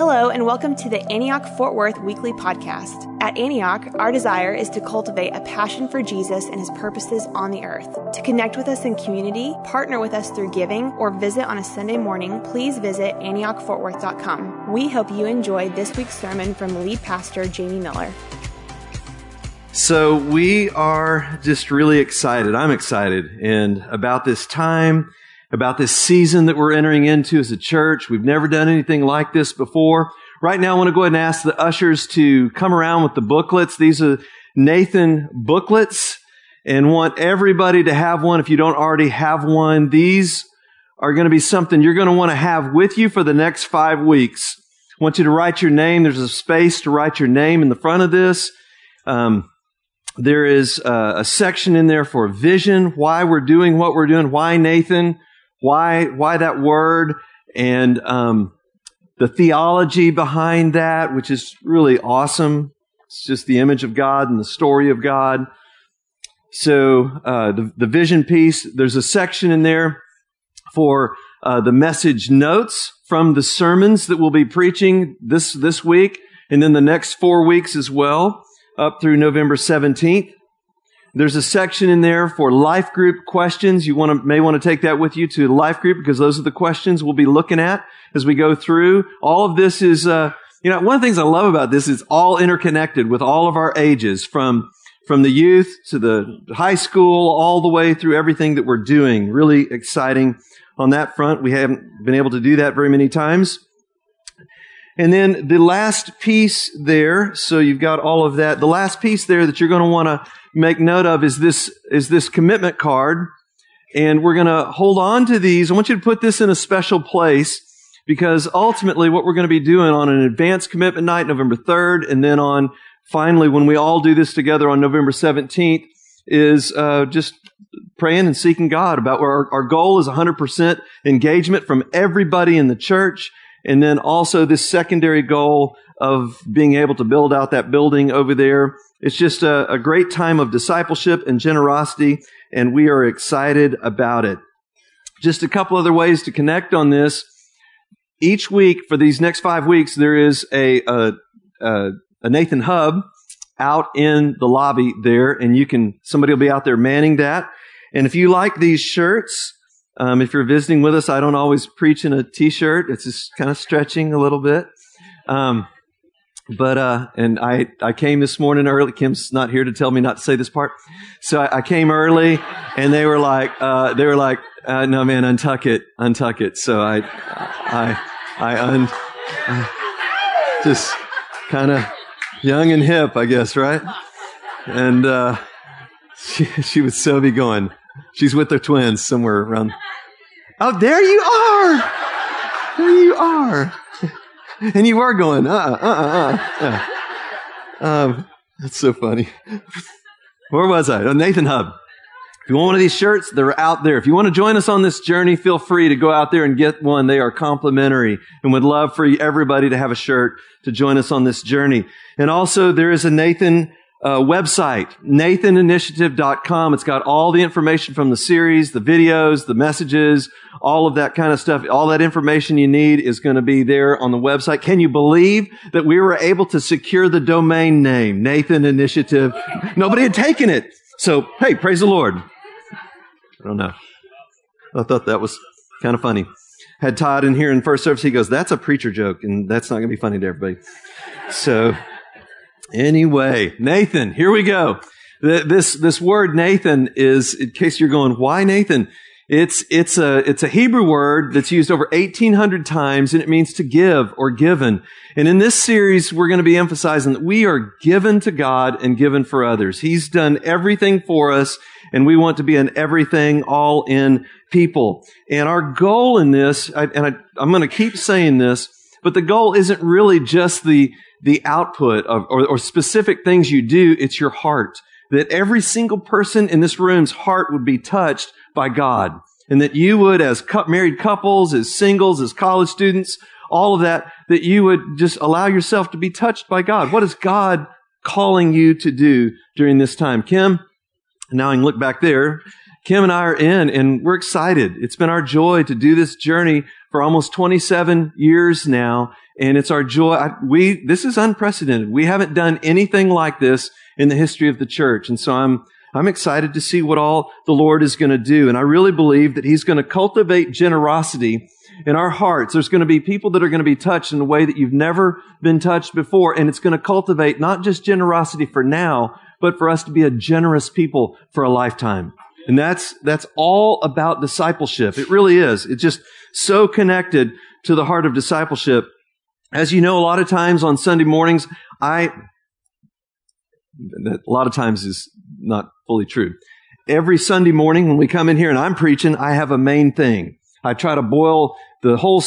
Hello, and welcome to the Antioch Fort Worth Weekly Podcast. At Antioch, our desire is to cultivate a passion for Jesus and his purposes on the earth. To connect with us in community, partner with us through giving, or visit on a Sunday morning, please visit AntiochFortWorth.com. We hope you enjoy this week's sermon from lead pastor Jamie Miller. So we are just really excited. I'm excited and about this time about this season that we're entering into as a church. We've never done anything like this before. Right now, I want to go ahead and ask the ushers to come around with the booklets. These are Nathan booklets and want everybody to have one. If you don't already have one, these are going to be something you're going to want to have with you for the next five weeks. I want you to write your name. There's a space to write your name in the front of this. Um, there is a, a section in there for vision, why we're doing what we're doing, why Nathan, why, why that word and, um, the theology behind that, which is really awesome. It's just the image of God and the story of God. So, uh, the, the vision piece, there's a section in there for, uh, the message notes from the sermons that we'll be preaching this, this week and then the next four weeks as well, up through November 17th. There's a section in there for life group questions. You want to, may want to take that with you to the life group because those are the questions we'll be looking at as we go through. All of this is, uh, you know, one of the things I love about this is all interconnected with all of our ages from, from the youth to the high school, all the way through everything that we're doing. Really exciting on that front. We haven't been able to do that very many times. And then the last piece there, so you've got all of that. The last piece there that you're going to want to make note of is this, is this commitment card. And we're going to hold on to these. I want you to put this in a special place because ultimately what we're going to be doing on an advanced commitment night, November 3rd, and then on finally when we all do this together on November 17th is uh, just praying and seeking God about where our, our goal is 100% engagement from everybody in the church. And then also this secondary goal of being able to build out that building over there it's just a, a great time of discipleship and generosity, and we are excited about it. Just a couple other ways to connect on this. Each week for these next five weeks, there is a, a, a, a Nathan Hub out in the lobby there, and you can, somebody will be out there manning that. And if you like these shirts, um, if you're visiting with us, I don't always preach in a t-shirt. It's just kind of stretching a little bit. Um, but uh, and I I came this morning early. Kim's not here to tell me not to say this part, so I, I came early, and they were like uh, they were like, uh, no man, untuck it, untuck it. So I I I un uh, just kind of young and hip, I guess, right? And uh, she she would so be going. She's with her twins somewhere around. Oh, there you are. There you are. and you are going, uh, uh, uh, uh. Um, that's so funny. Where was I? Oh, Nathan Hub. If you want one of these shirts, they're out there. If you want to join us on this journey, feel free to go out there and get one. They are complimentary and would love for everybody to have a shirt to join us on this journey. And also there is a Nathan uh, website, nathaninitiative.com. It's got all the information from the series, the videos, the messages, all of that kind of stuff. All that information you need is going to be there on the website. Can you believe that we were able to secure the domain name, Nathan Initiative? Nobody had taken it. So, hey, praise the Lord. I don't know. I thought that was kind of funny. Had Todd in here in first service. He goes, that's a preacher joke and that's not going to be funny to everybody. So, Anyway, Nathan, here we go. This, this word Nathan is, in case you're going, why Nathan? It's, it's a, it's a Hebrew word that's used over 1800 times and it means to give or given. And in this series, we're going to be emphasizing that we are given to God and given for others. He's done everything for us and we want to be an everything all in people. And our goal in this, and I, I'm going to keep saying this, but the goal isn't really just the, the output of, or, or specific things you do. It's your heart. That every single person in this room's heart would be touched by God. And that you would, as married couples, as singles, as college students, all of that, that you would just allow yourself to be touched by God. What is God calling you to do during this time? Kim, now I can look back there. Kim and I are in and we're excited. It's been our joy to do this journey for almost 27 years now And it's our joy. I, we, this is unprecedented. We haven't done anything like this in the history of the church. And so I'm, I'm excited to see what all the Lord is going to do. And I really believe that He's going to cultivate generosity in our hearts. There's going to be people that are going to be touched in a way that you've never been touched before. And it's going to cultivate not just generosity for now, but for us to be a generous people for a lifetime. And that's, that's all about discipleship. It really is. It's just so connected to the heart of discipleship. As you know, a lot of times on Sunday mornings, I, a lot of times is not fully true. Every Sunday morning when we come in here and I'm preaching, I have a main thing. I try to boil the whole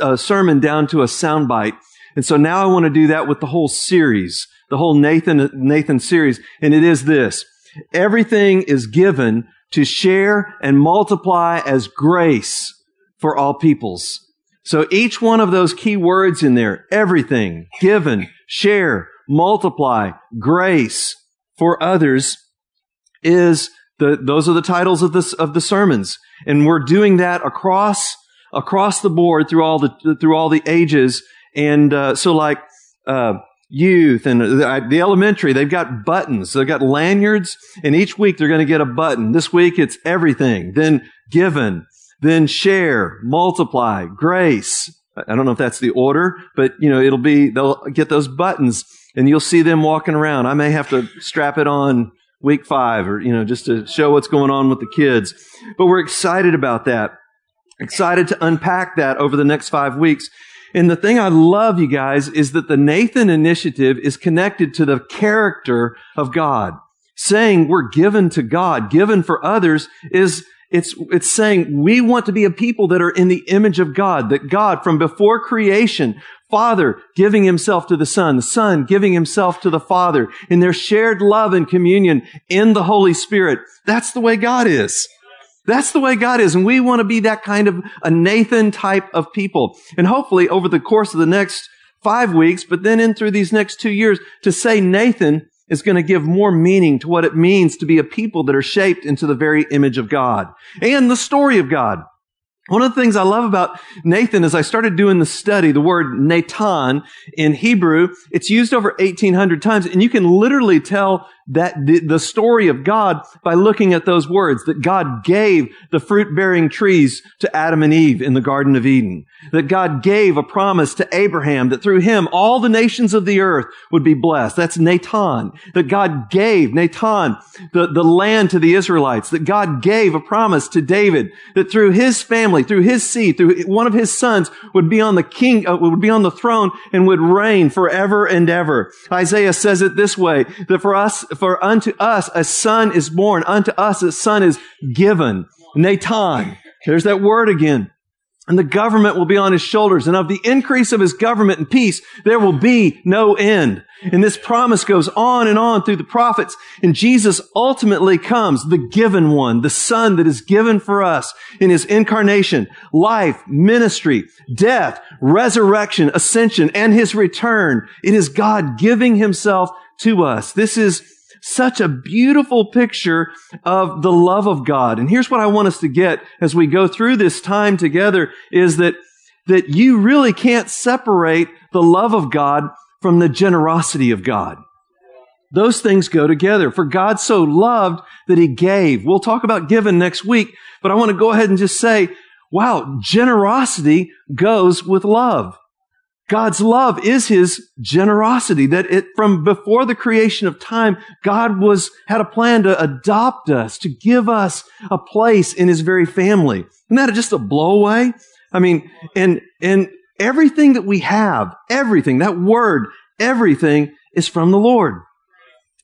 uh, sermon down to a soundbite. And so now I want to do that with the whole series, the whole Nathan, Nathan series. And it is this. Everything is given to share and multiply as grace for all peoples. So each one of those key words in there, everything, given, share, multiply, grace for others is the, those are the titles of this, of the sermons. And we're doing that across, across the board through all the, through all the ages. And, uh, so like, uh, youth and the, the elementary, they've got buttons. They've got lanyards and each week they're going to get a button. This week it's everything. Then given, then share, multiply, grace. I don't know if that's the order, but you know, it'll be, they'll get those buttons and you'll see them walking around. I may have to strap it on week five or, you know, just to show what's going on with the kids. But we're excited about that. Excited to unpack that over the next five weeks. And the thing I love, you guys, is that the Nathan initiative is connected to the character of God. Saying we're given to God, given for others is it's, it's saying we want to be a people that are in the image of God, that God from before creation Father giving himself to the Son, the Son giving himself to the Father in their shared love and communion in the Holy Spirit. That's the way God is. That's the way God is. And we want to be that kind of a Nathan type of people. And hopefully over the course of the next five weeks, but then in through these next two years, to say Nathan is going to give more meaning to what it means to be a people that are shaped into the very image of God and the story of God. One of the things I love about Nathan is I started doing the study, the word Natan in Hebrew, it's used over 1800 times and you can literally tell that the, the story of God by looking at those words, that God gave the fruit bearing trees to Adam and Eve in the Garden of Eden, that God gave a promise to Abraham that through him all the nations of the earth would be blessed. That's Natan. That God gave Natan the, the land to the Israelites, that God gave a promise to David that through his family through his seed, through one of his sons would be on the king, uh, would be on the throne and would reign forever and ever. Isaiah says it this way, that for us, for unto us a son is born, unto us a son is given. Natan. There's that word again and the government will be on his shoulders. And of the increase of his government and peace, there will be no end. And this promise goes on and on through the prophets. And Jesus ultimately comes, the given one, the son that is given for us in his incarnation, life, ministry, death, resurrection, ascension, and his return. It is God giving himself to us. This is such a beautiful picture of the love of God. And here's what I want us to get as we go through this time together is that, that you really can't separate the love of God from the generosity of God. Those things go together. For God so loved that he gave. We'll talk about giving next week, but I want to go ahead and just say, wow, generosity goes with love. God's love is his generosity that it, from before the creation of time, God was, had a plan to adopt us, to give us a place in his very family. Isn't that just a blow away? I mean, and, and everything that we have, everything, that word, everything is from the Lord.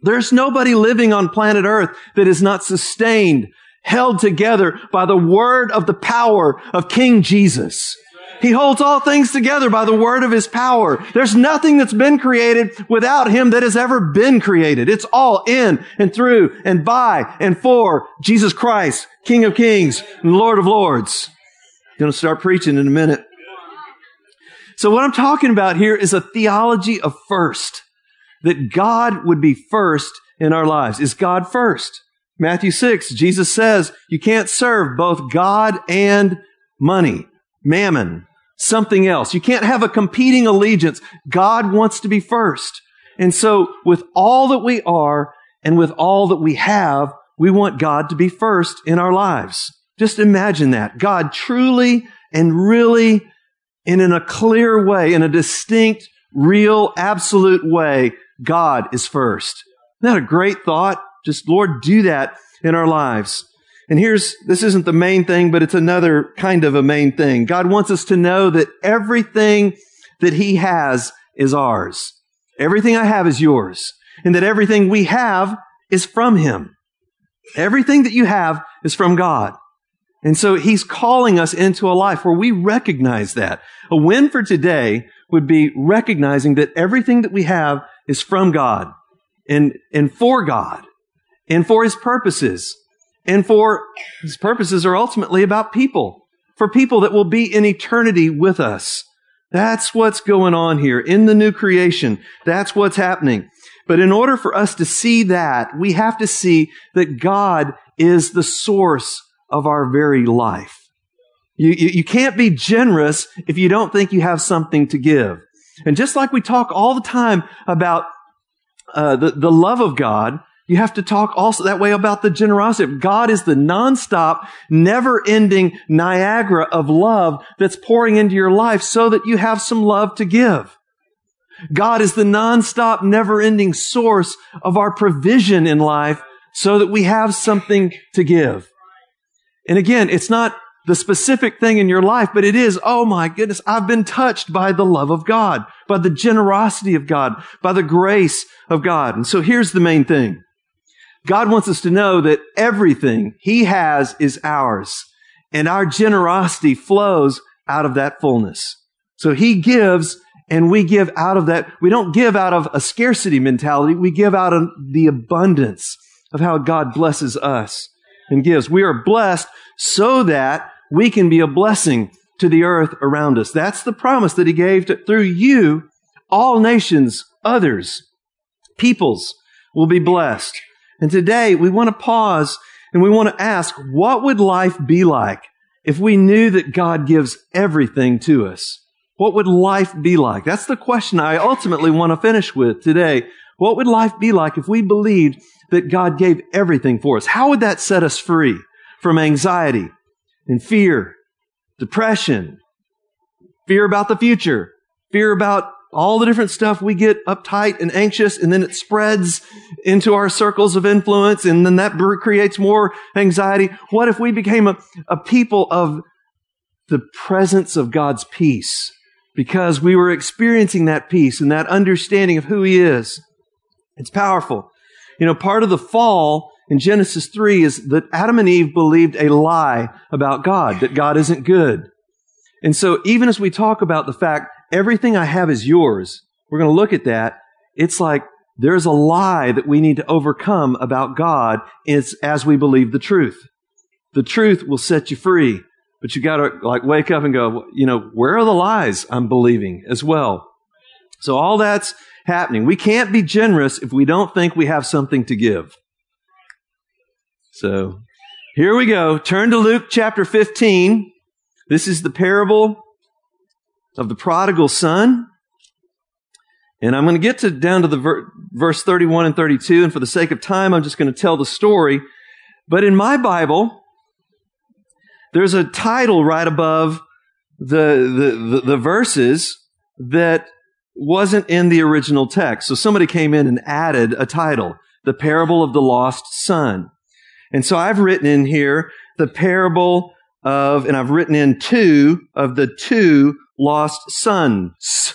There's nobody living on planet earth that is not sustained, held together by the word of the power of King Jesus. He holds all things together by the word of his power. There's nothing that's been created without him that has ever been created. It's all in and through and by and for Jesus Christ, King of kings and Lord of lords. I'm going to start preaching in a minute. So what I'm talking about here is a theology of first. That God would be first in our lives. Is God first? Matthew 6, Jesus says you can't serve both God and money mammon. something else. You can't have a competing allegiance. God wants to be first. And so with all that we are and with all that we have, we want God to be first in our lives. Just imagine that. God truly and really and in a clear way, in a distinct, real, absolute way, God is first. Isn't that a great thought? Just Lord, do that in our lives. And here's, this isn't the main thing, but it's another kind of a main thing. God wants us to know that everything that He has is ours. Everything I have is yours. And that everything we have is from Him. Everything that you have is from God. And so He's calling us into a life where we recognize that. A win for today would be recognizing that everything that we have is from God and, and for God and for His purposes and for his purposes are ultimately about people, for people that will be in eternity with us. That's what's going on here in the new creation. That's what's happening. But in order for us to see that, we have to see that God is the source of our very life. You, you, you, can't be generous if you don't think you have something to give. And just like we talk all the time about uh, the, the love of God, you have to talk also that way about the generosity. God is the nonstop, never ending Niagara of love that's pouring into your life so that you have some love to give. God is the nonstop, never ending source of our provision in life so that we have something to give. And again, it's not the specific thing in your life, but it is, oh my goodness, I've been touched by the love of God, by the generosity of God, by the grace of God. And so here's the main thing. God wants us to know that everything He has is ours, and our generosity flows out of that fullness. So He gives, and we give out of that. We don't give out of a scarcity mentality. We give out of the abundance of how God blesses us and gives. We are blessed so that we can be a blessing to the earth around us. That's the promise that He gave to, through you. All nations, others, peoples will be blessed. And today we want to pause and we want to ask, what would life be like if we knew that God gives everything to us? What would life be like? That's the question I ultimately want to finish with today. What would life be like if we believed that God gave everything for us? How would that set us free from anxiety and fear, depression, fear about the future, fear about all the different stuff we get uptight and anxious and then it spreads into our circles of influence and then that creates more anxiety. What if we became a, a people of the presence of God's peace because we were experiencing that peace and that understanding of who He is? It's powerful. You know, part of the fall in Genesis 3 is that Adam and Eve believed a lie about God, that God isn't good. And so even as we talk about the fact everything I have is yours. We're going to look at that. It's like there's a lie that we need to overcome about God it's as we believe the truth. The truth will set you free, but you got to like wake up and go, you know, where are the lies I'm believing as well? So all that's happening. We can't be generous if we don't think we have something to give. So here we go. Turn to Luke chapter 15. This is the parable of the prodigal son. And I'm going to get to down to the ver- verse 31 and 32. And for the sake of time, I'm just going to tell the story. But in my Bible, there's a title right above the, the, the, the verses that wasn't in the original text. So somebody came in and added a title, the parable of the lost son. And so I've written in here the parable of, and I've written in two of the two lost sons.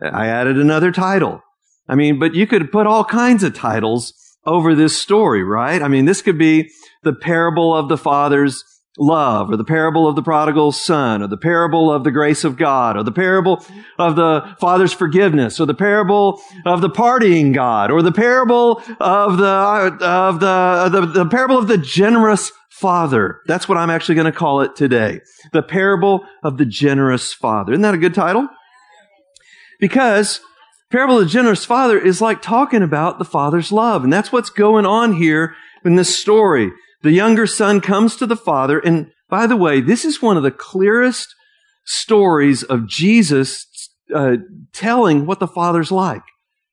I added another title. I mean, but you could put all kinds of titles over this story, right? I mean, this could be the parable of the father's love, or the parable of the prodigal son, or the parable of the grace of God, or the parable of the father's forgiveness, or the parable of the partying God, or the parable of the, of the, the, the parable of the generous Father. That's what I'm actually going to call it today. The parable of the generous father. Isn't that a good title? Because parable of the generous father is like talking about the father's love. And that's what's going on here in this story. The younger son comes to the father. And by the way, this is one of the clearest stories of Jesus uh, telling what the Father's like.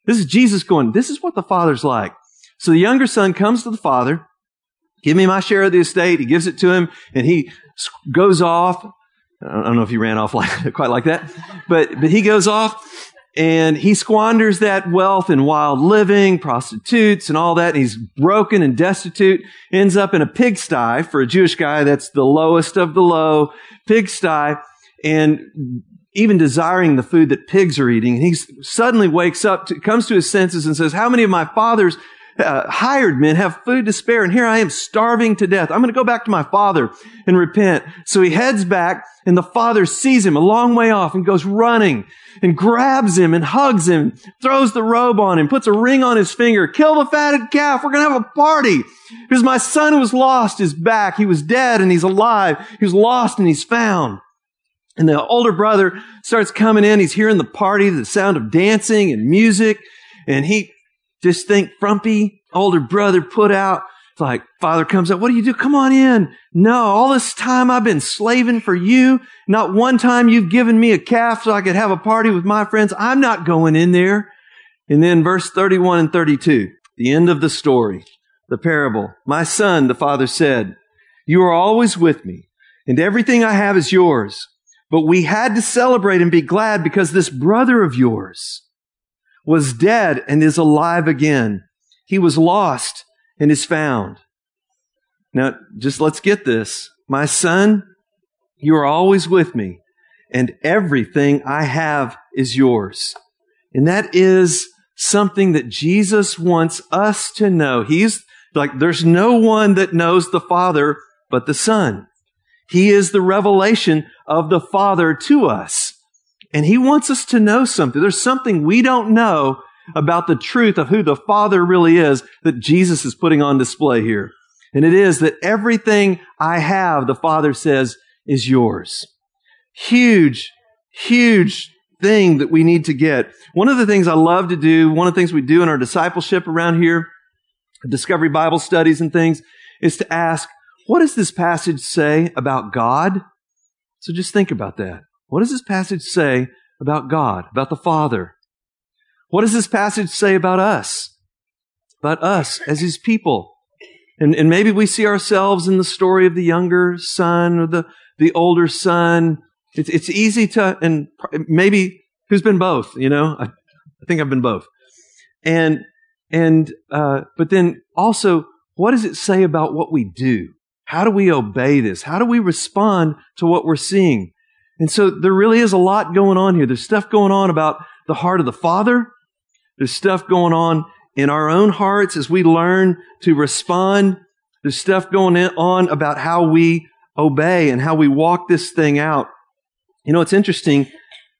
This is Jesus going, this is what the Father's like. So the younger son comes to the Father, give me my share of the estate. He gives it to him and he goes off. I don't know if he ran off like, quite like that, but, but he goes off and he squanders that wealth in wild living, prostitutes and all that. And he's broken and destitute, ends up in a pigsty for a Jewish guy. That's the lowest of the low pigsty and even desiring the food that pigs are eating. And he suddenly wakes up, to, comes to his senses and says, how many of my father's uh, hired men have food to spare, and here I am starving to death. I'm going to go back to my father and repent. So he heads back, and the father sees him a long way off and goes running and grabs him and hugs him, throws the robe on him, puts a ring on his finger, kill the fatted calf. We're going to have a party because my son was lost is back. He was dead and he's alive. He was lost and he's found. And the older brother starts coming in. He's hearing the party, the sound of dancing and music. And he just think frumpy older brother put out. It's like father comes up. What do you do? Come on in. No, all this time I've been slaving for you. Not one time you've given me a calf so I could have a party with my friends. I'm not going in there. And then verse 31 and 32, the end of the story, the parable. My son, the father said, you are always with me and everything I have is yours. But we had to celebrate and be glad because this brother of yours was dead and is alive again. He was lost and is found. Now, just let's get this. My son, you are always with me and everything I have is yours. And that is something that Jesus wants us to know. He's like, there's no one that knows the Father but the Son. He is the revelation of the Father to us. And He wants us to know something. There's something we don't know about the truth of who the Father really is that Jesus is putting on display here. And it is that everything I have, the Father says, is yours. Huge, huge thing that we need to get. One of the things I love to do, one of the things we do in our discipleship around here, discovery Bible studies and things, is to ask, what does this passage say about God? So just think about that. What does this passage say about God, about the Father? What does this passage say about us? About us as His people? And, and maybe we see ourselves in the story of the younger son or the, the older son. It's, it's easy to, and maybe who's been both, you know? I, I think I've been both. And, and, uh, but then also, what does it say about what we do? How do we obey this? How do we respond to what we're seeing? And so there really is a lot going on here. There's stuff going on about the heart of the Father. There's stuff going on in our own hearts as we learn to respond. There's stuff going on about how we obey and how we walk this thing out. You know, it's interesting.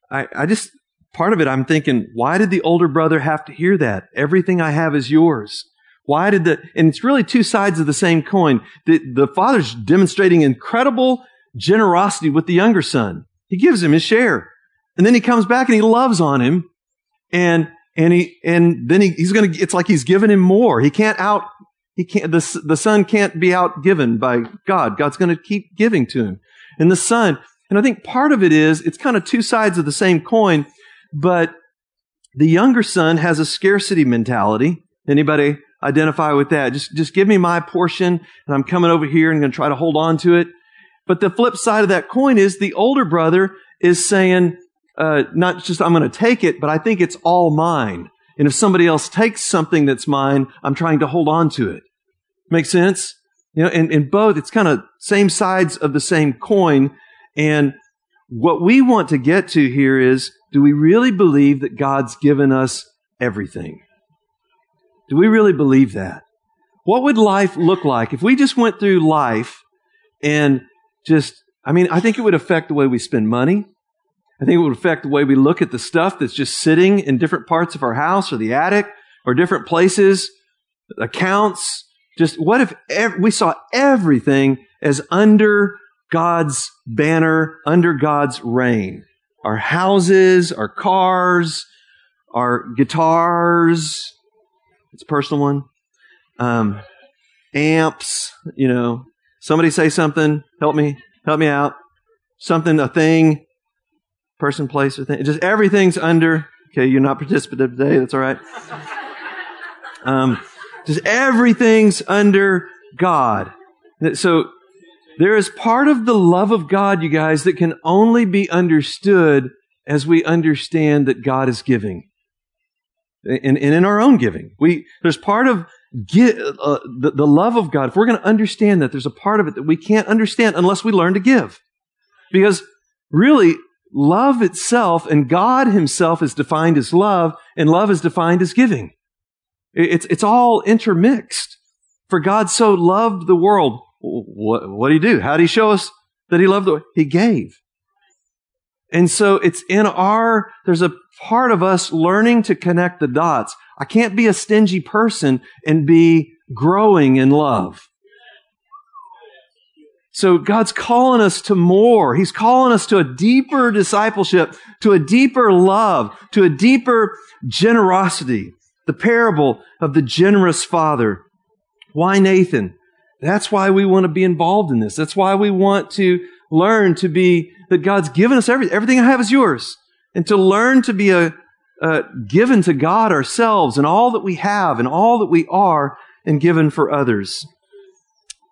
I, I just, part of it, I'm thinking, why did the older brother have to hear that? Everything I have is yours. Why did the, and it's really two sides of the same coin. The, the father's demonstrating incredible generosity with the younger son. He gives him his share. And then he comes back and he loves on him. And, and he, and then he, he's gonna, it's like he's given him more. He can't out, he can't, the, the son can't be outgiven by God. God's gonna keep giving to him. And the son, and I think part of it is, it's kind of two sides of the same coin, but the younger son has a scarcity mentality. Anybody identify with that. Just, just give me my portion and I'm coming over here and going to try to hold on to it. But the flip side of that coin is the older brother is saying, uh, not just I'm going to take it, but I think it's all mine. And if somebody else takes something that's mine, I'm trying to hold on to it. Make sense? You know, in, in both, it's kind of same sides of the same coin. And what we want to get to here is, do we really believe that God's given us everything? Do we really believe that? What would life look like if we just went through life and just, I mean, I think it would affect the way we spend money. I think it would affect the way we look at the stuff that's just sitting in different parts of our house or the attic or different places, accounts. Just what if ev- we saw everything as under God's banner, under God's reign? Our houses, our cars, our guitars, it's a personal one. Um, amps, you know, somebody say something, help me, help me out. Something, a thing, person, place, or thing. Just everything's under. Okay, you're not participative today. That's all right. Um, just everything's under God. So there is part of the love of God, you guys, that can only be understood as we understand that God is giving. And, and in our own giving. We, there's part of give, uh, the, the love of God. If we're going to understand that, there's a part of it that we can't understand unless we learn to give. Because really, love itself and God himself is defined as love and love is defined as giving. It's, it's all intermixed. For God so loved the world. What, what did he do? How did he show us that he loved the world? He gave. And so it's in our, there's a part of us learning to connect the dots. I can't be a stingy person and be growing in love. So God's calling us to more. He's calling us to a deeper discipleship, to a deeper love, to a deeper generosity. The parable of the generous father. Why Nathan? That's why we want to be involved in this. That's why we want to learn to be that God's given us everything. Everything I have is yours. And to learn to be a, given to God ourselves and all that we have and all that we are and given for others.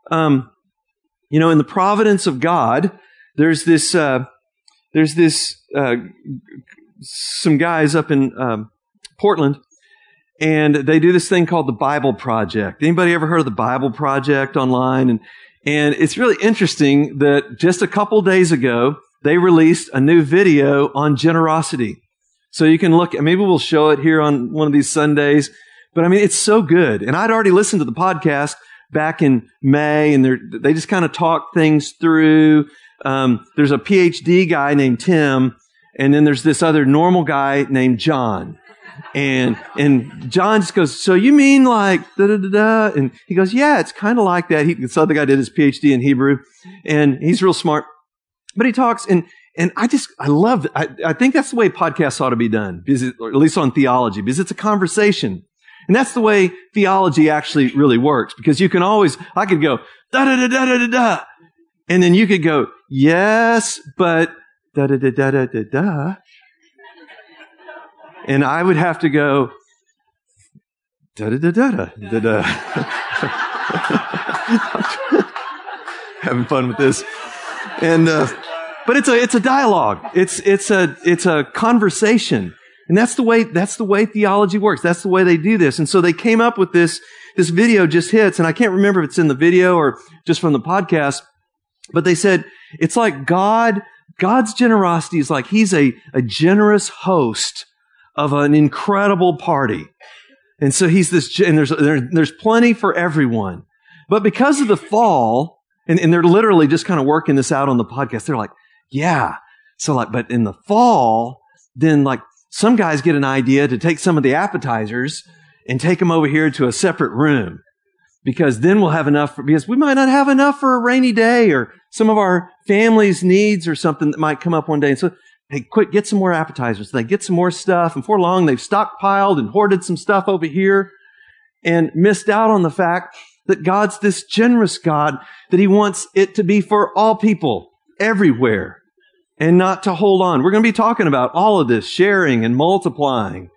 Um, you know, in the providence of God, there's this, uh, there's this, uh, some guys up in um, Portland, and they do this thing called the Bible Project. Anybody ever heard of the Bible Project online? And and it's really interesting that just a couple days ago they released a new video on generosity. So you can look. Maybe we'll show it here on one of these Sundays. But I mean, it's so good. And I'd already listened to the podcast back in May, and they just kind of talk things through. Um, there's a PhD guy named Tim, and then there's this other normal guy named John. And and John just goes, so you mean like da da da da? And he goes, yeah, it's kind of like that. He, this other guy did his PhD in Hebrew, and he's real smart. But he talks, and and I just I love. I, I think that's the way podcasts ought to be done, because it, or at least on theology, because it's a conversation. And that's the way theology actually really works because you can always, I could go, da da da da da da da. And then you could go, yes, but da da da da da da da. And I would have to go, da da da da da da da. Having fun with this. And, uh, but it's a, it's a dialogue. It's, it's a, it's a conversation. And that's the way, that's the way theology works. That's the way they do this. And so they came up with this, this video just hits, and I can't remember if it's in the video or just from the podcast, but they said, it's like God, God's generosity is like He's a, a generous host of an incredible party. And so He's this, and there's, there, there's plenty for everyone. But because of the fall, and, and they're literally just kind of working this out on the podcast, they're like, yeah. So like, but in the fall, then like some guys get an idea to take some of the appetizers and take them over here to a separate room because then we'll have enough for, because we might not have enough for a rainy day or some of our family's needs or something that might come up one day. And so, hey, quick, get some more appetizers. They get some more stuff. And for long, they've stockpiled and hoarded some stuff over here and missed out on the fact that God's this generous God that he wants it to be for all people everywhere and not to hold on. We're going to be talking about all of this, sharing and multiplying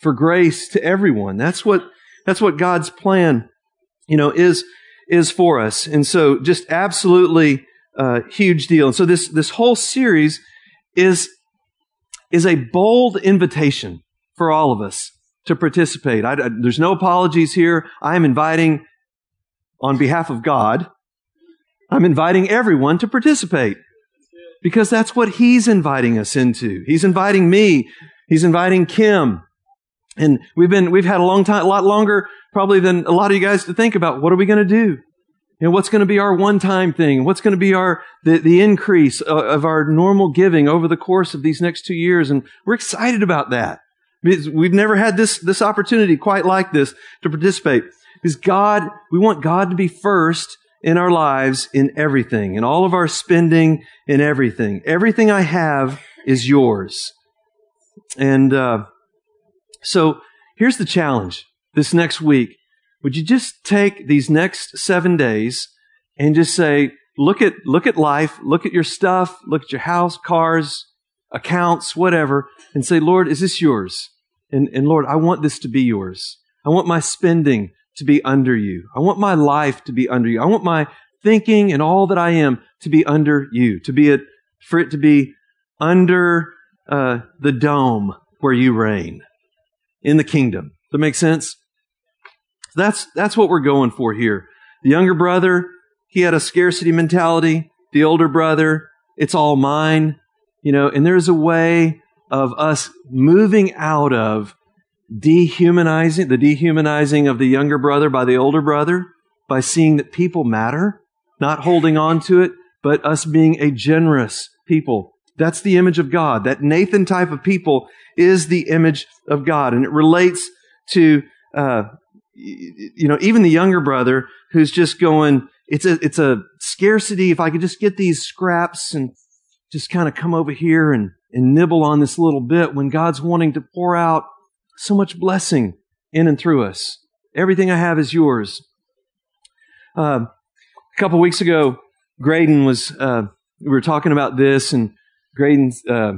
for grace to everyone. That's what, that's what God's plan, you know, is, is for us. And so just absolutely uh, huge deal. And so this, this whole series is, is a bold invitation for all of us to participate. I, I, there's no apologies here. I am inviting on behalf of God. I'm inviting everyone to participate because that's what he's inviting us into. He's inviting me. He's inviting Kim. And we've been, we've had a long time, a lot longer probably than a lot of you guys to think about what are we going to do? You know, what's going to be our one-time thing? What's going to be our, the, the increase of our normal giving over the course of these next two years? And we're excited about that. We've never had this, this opportunity quite like this to participate. Because God, we want God to be first in our lives in everything, in all of our spending, in everything. Everything I have is yours. And uh, so here's the challenge this next week. Would you just take these next seven days and just say, look at, look at life, look at your stuff, look at your house, cars, accounts, whatever, and say, Lord, is this yours? And, and Lord, I want this to be yours. I want my spending to be under you. I want my life to be under you. I want my thinking and all that I am to be under you, to be it, for it to be under uh, the dome where you reign in the kingdom. Does that make sense? That's that's what we're going for here. The younger brother, he had a scarcity mentality. The older brother, it's all mine, you know. And there's a way of us moving out of dehumanizing the dehumanizing of the younger brother by the older brother by seeing that people matter, not holding on to it, but us being a generous people. That's the image of God. That Nathan type of people is the image of God. And it relates to, uh, you know, even the younger brother who's just going, it's a, it's a scarcity. If I could just get these scraps and just kind of come over here and, and nibble on this little bit when God's wanting to pour out so much blessing in and through us. Everything I have is yours. Uh, a couple weeks ago, Graydon was, uh, we were talking about this, and Graydon uh,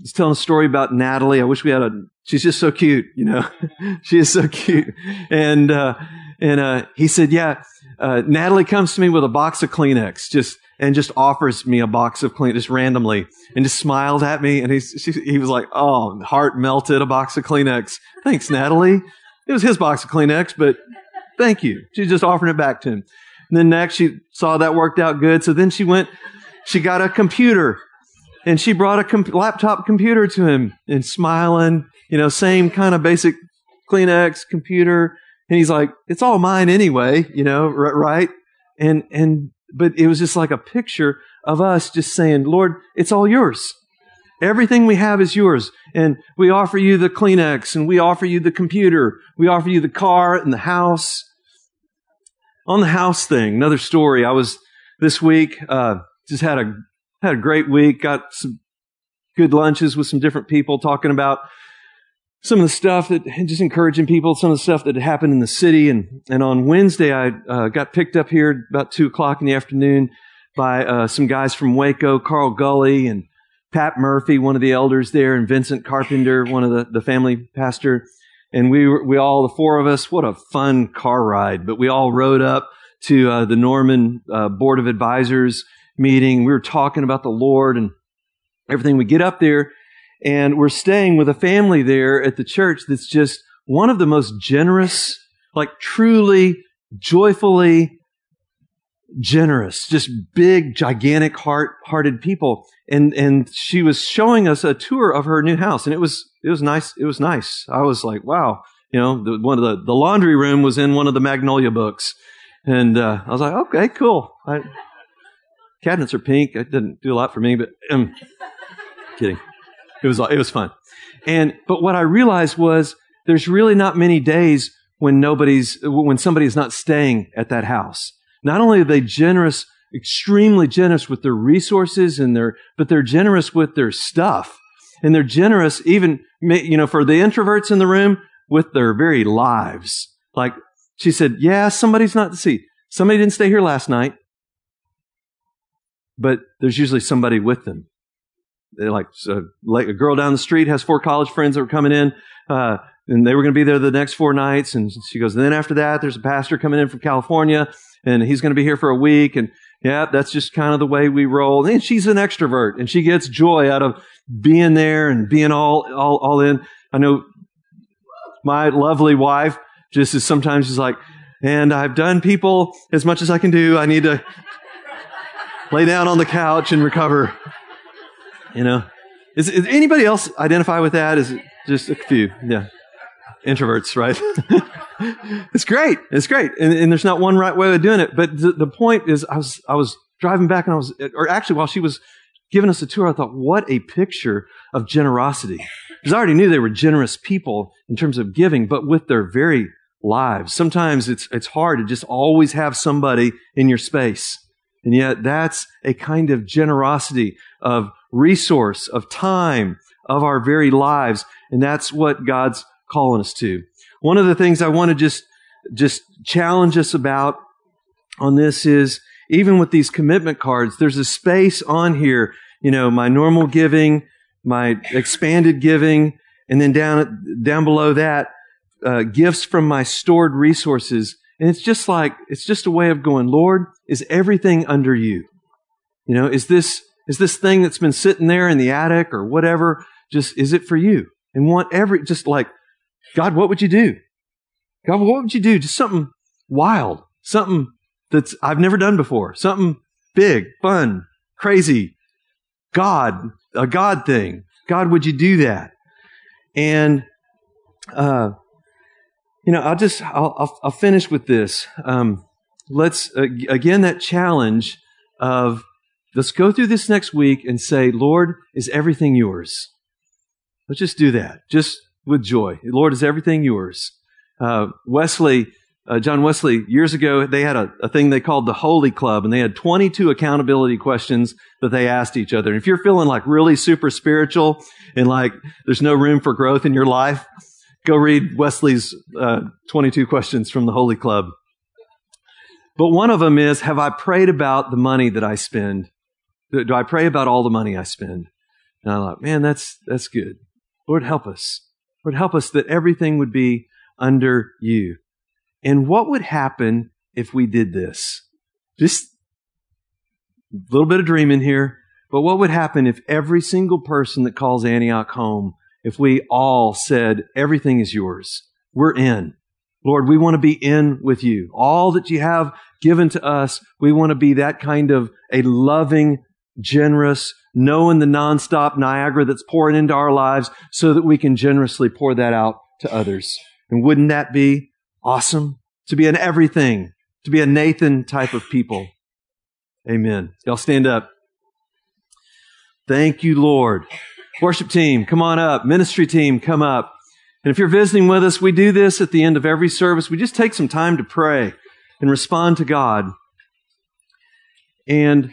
was telling a story about Natalie. I wish we had a, she's just so cute, you know. she is so cute. And, uh, and uh, he said, yeah, uh, Natalie comes to me with a box of Kleenex, just, and just offers me a box of Kleenex just randomly and just smiled at me. And he's, she, he was like, oh, heart melted, a box of Kleenex. Thanks, Natalie. It was his box of Kleenex, but thank you. She's just offering it back to him. And then next she saw that worked out good. So then she went, she got a computer and she brought a com- laptop computer to him and smiling, you know, same kind of basic Kleenex computer. And he's like, it's all mine anyway, you know, right? And, and, but it was just like a picture of us just saying, Lord, it's all yours. Everything we have is yours. And we offer you the Kleenex and we offer you the computer. We offer you the car and the house on the house thing, another story. I was this week, uh, just had a, had a great week, got some good lunches with some different people talking about some of the stuff that, just encouraging people, some of the stuff that had happened in the city. And, and on Wednesday, I uh, got picked up here about two o'clock in the afternoon by uh, some guys from Waco, Carl Gully and Pat Murphy, one of the elders there, and Vincent Carpenter, one of the, the family pastor. And we were, we all, the four of us, what a fun car ride. But we all rode up to uh, the Norman uh, Board of Advisors meeting. We were talking about the Lord and everything. We get up there and we're staying with a family there at the church that's just one of the most generous, like truly, joyfully generous, just big, gigantic heart hearted people. And, and she was showing us a tour of her new house and it was, it was nice. It was nice. I was like, wow, you know, the, one of the, the laundry room was in one of the Magnolia books. And, uh, I was like, okay, cool. I, cabinets are pink. It didn't do a lot for me, but, um, kidding. It was, it was fun. And, but what I realized was there's really not many days when nobody's, when somebody is not staying at that house. Not only are they generous, extremely generous with their resources and their, but they're generous with their stuff. And they're generous even, you know, for the introverts in the room with their very lives. Like she said, yeah, somebody's not to see. Somebody didn't stay here last night, but there's usually somebody with them. Like, so, like a girl down the street has four college friends that were coming in. Uh, and they were going to be there the next four nights. And she goes, and then after that, there's a pastor coming in from California and he's going to be here for a week. And yeah, that's just kind of the way we roll. And she's an extrovert and she gets joy out of being there and being all, all, all in. I know my lovely wife just is sometimes she's like, and I've done people as much as I can do. I need to lay down on the couch and recover. You know, is, is anybody else identify with that? Is it just a few? Yeah introverts, right? it's great. It's great. And, and, there's not one right way of doing it. But the, the point is, I was, I was driving back and I was, or actually while she was giving us a tour, I thought, what a picture of generosity. Because I already knew they were generous people in terms of giving, but with their very lives. Sometimes it's, it's hard to just always have somebody in your space. And yet that's a kind of generosity of resource, of time, of our very lives. And that's what God's calling us to. One of the things I want to just, just challenge us about on this is even with these commitment cards, there's a space on here, you know, my normal giving, my expanded giving, and then down, down below that, uh, gifts from my stored resources. And it's just like, it's just a way of going, Lord, is everything under you? You know, is this, is this thing that's been sitting there in the attic or whatever, just, is it for you? And want every, just like, God, what would you do? God, what would you do? Just something wild, something that's I've never done before, something big, fun, crazy. God, a God thing. God, would you do that? And, uh, you know, I'll just, I'll, I'll, I'll finish with this. Um, let's, uh, again, that challenge of let's go through this next week and say, Lord, is everything yours? Let's just do that. Just with joy. Lord, is everything yours? Uh, Wesley, uh, John Wesley, years ago, they had a, a, thing they called the Holy Club, and they had 22 accountability questions that they asked each other. And if you're feeling like really super spiritual and like there's no room for growth in your life, go read Wesley's uh, 22 questions from the Holy Club. But one of them is, have I prayed about the money that I spend? Do, I pray about all the money I spend? And I thought, man, that's, that's good. Lord, help us. Lord, help us that everything would be under you. And what would happen if we did this? Just a little bit of dreaming here. But what would happen if every single person that calls Antioch home, if we all said, everything is yours? We're in. Lord, we want to be in with you. All that you have given to us, we want to be that kind of a loving, generous, knowing the nonstop Niagara that's pouring into our lives so that we can generously pour that out to others. And wouldn't that be awesome? To be an everything, to be a Nathan type of people. Amen. Y'all stand up. Thank you, Lord. Worship team, come on up. Ministry team, come up. And if you're visiting with us, we do this at the end of every service. We just take some time to pray and respond to God. And,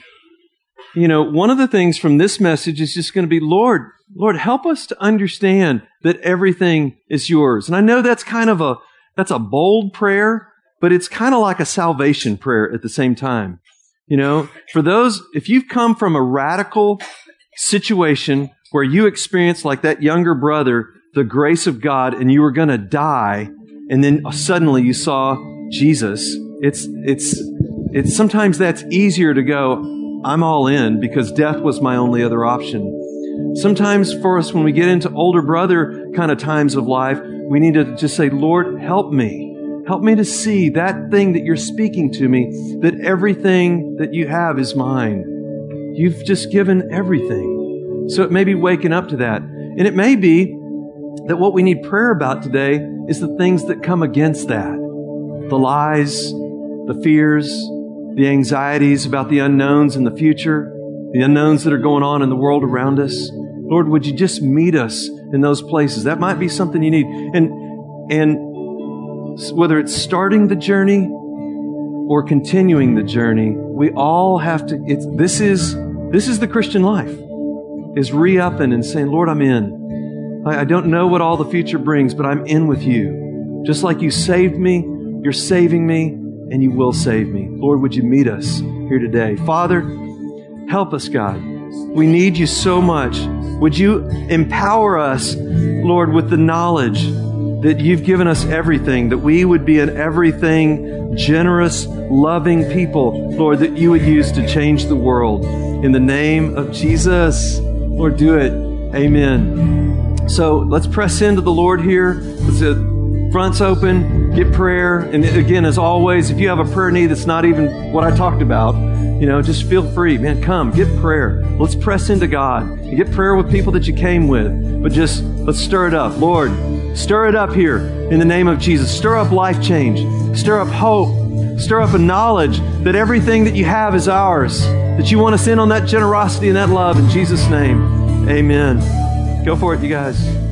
you know, one of the things from this message is just going to be, Lord, Lord, help us to understand that everything is yours. And I know that's kind of a, that's a bold prayer, but it's kind of like a salvation prayer at the same time. You know, for those, if you've come from a radical situation where you experienced like that younger brother, the grace of God and you were going to die and then uh, suddenly you saw Jesus, it's, it's, it's sometimes that's easier to go, I'm all in because death was my only other option. Sometimes for us, when we get into older brother kind of times of life, we need to just say, Lord, help me. Help me to see that thing that you're speaking to me, that everything that you have is mine. You've just given everything. So it may be waking up to that. And it may be that what we need prayer about today is the things that come against that. The lies, the fears, the anxieties about the unknowns in the future, the unknowns that are going on in the world around us. Lord, would you just meet us in those places? That might be something you need. And, and whether it's starting the journey or continuing the journey, we all have to, it's, this is, this is the Christian life, is re-upping and saying, Lord, I'm in. I, I don't know what all the future brings, but I'm in with you. Just like you saved me, you're saving me, and you will save me. Lord, would you meet us here today? Father, help us, God. We need you so much. Would you empower us, Lord, with the knowledge that you've given us everything, that we would be an everything, generous, loving people, Lord, that you would use to change the world. In the name of Jesus, Lord, do it. Amen. So let's press into the Lord here. Let's, uh, fronts open, get prayer. And again, as always, if you have a prayer need that's not even what I talked about, you know, just feel free. Man, come, get prayer. Let's press into God. get prayer with people that you came with. But just let's stir it up. Lord, stir it up here in the name of Jesus. Stir up life change. Stir up hope. Stir up a knowledge that everything that you have is ours. That you want us in on that generosity and that love in Jesus' name. Amen. Go for it, you guys.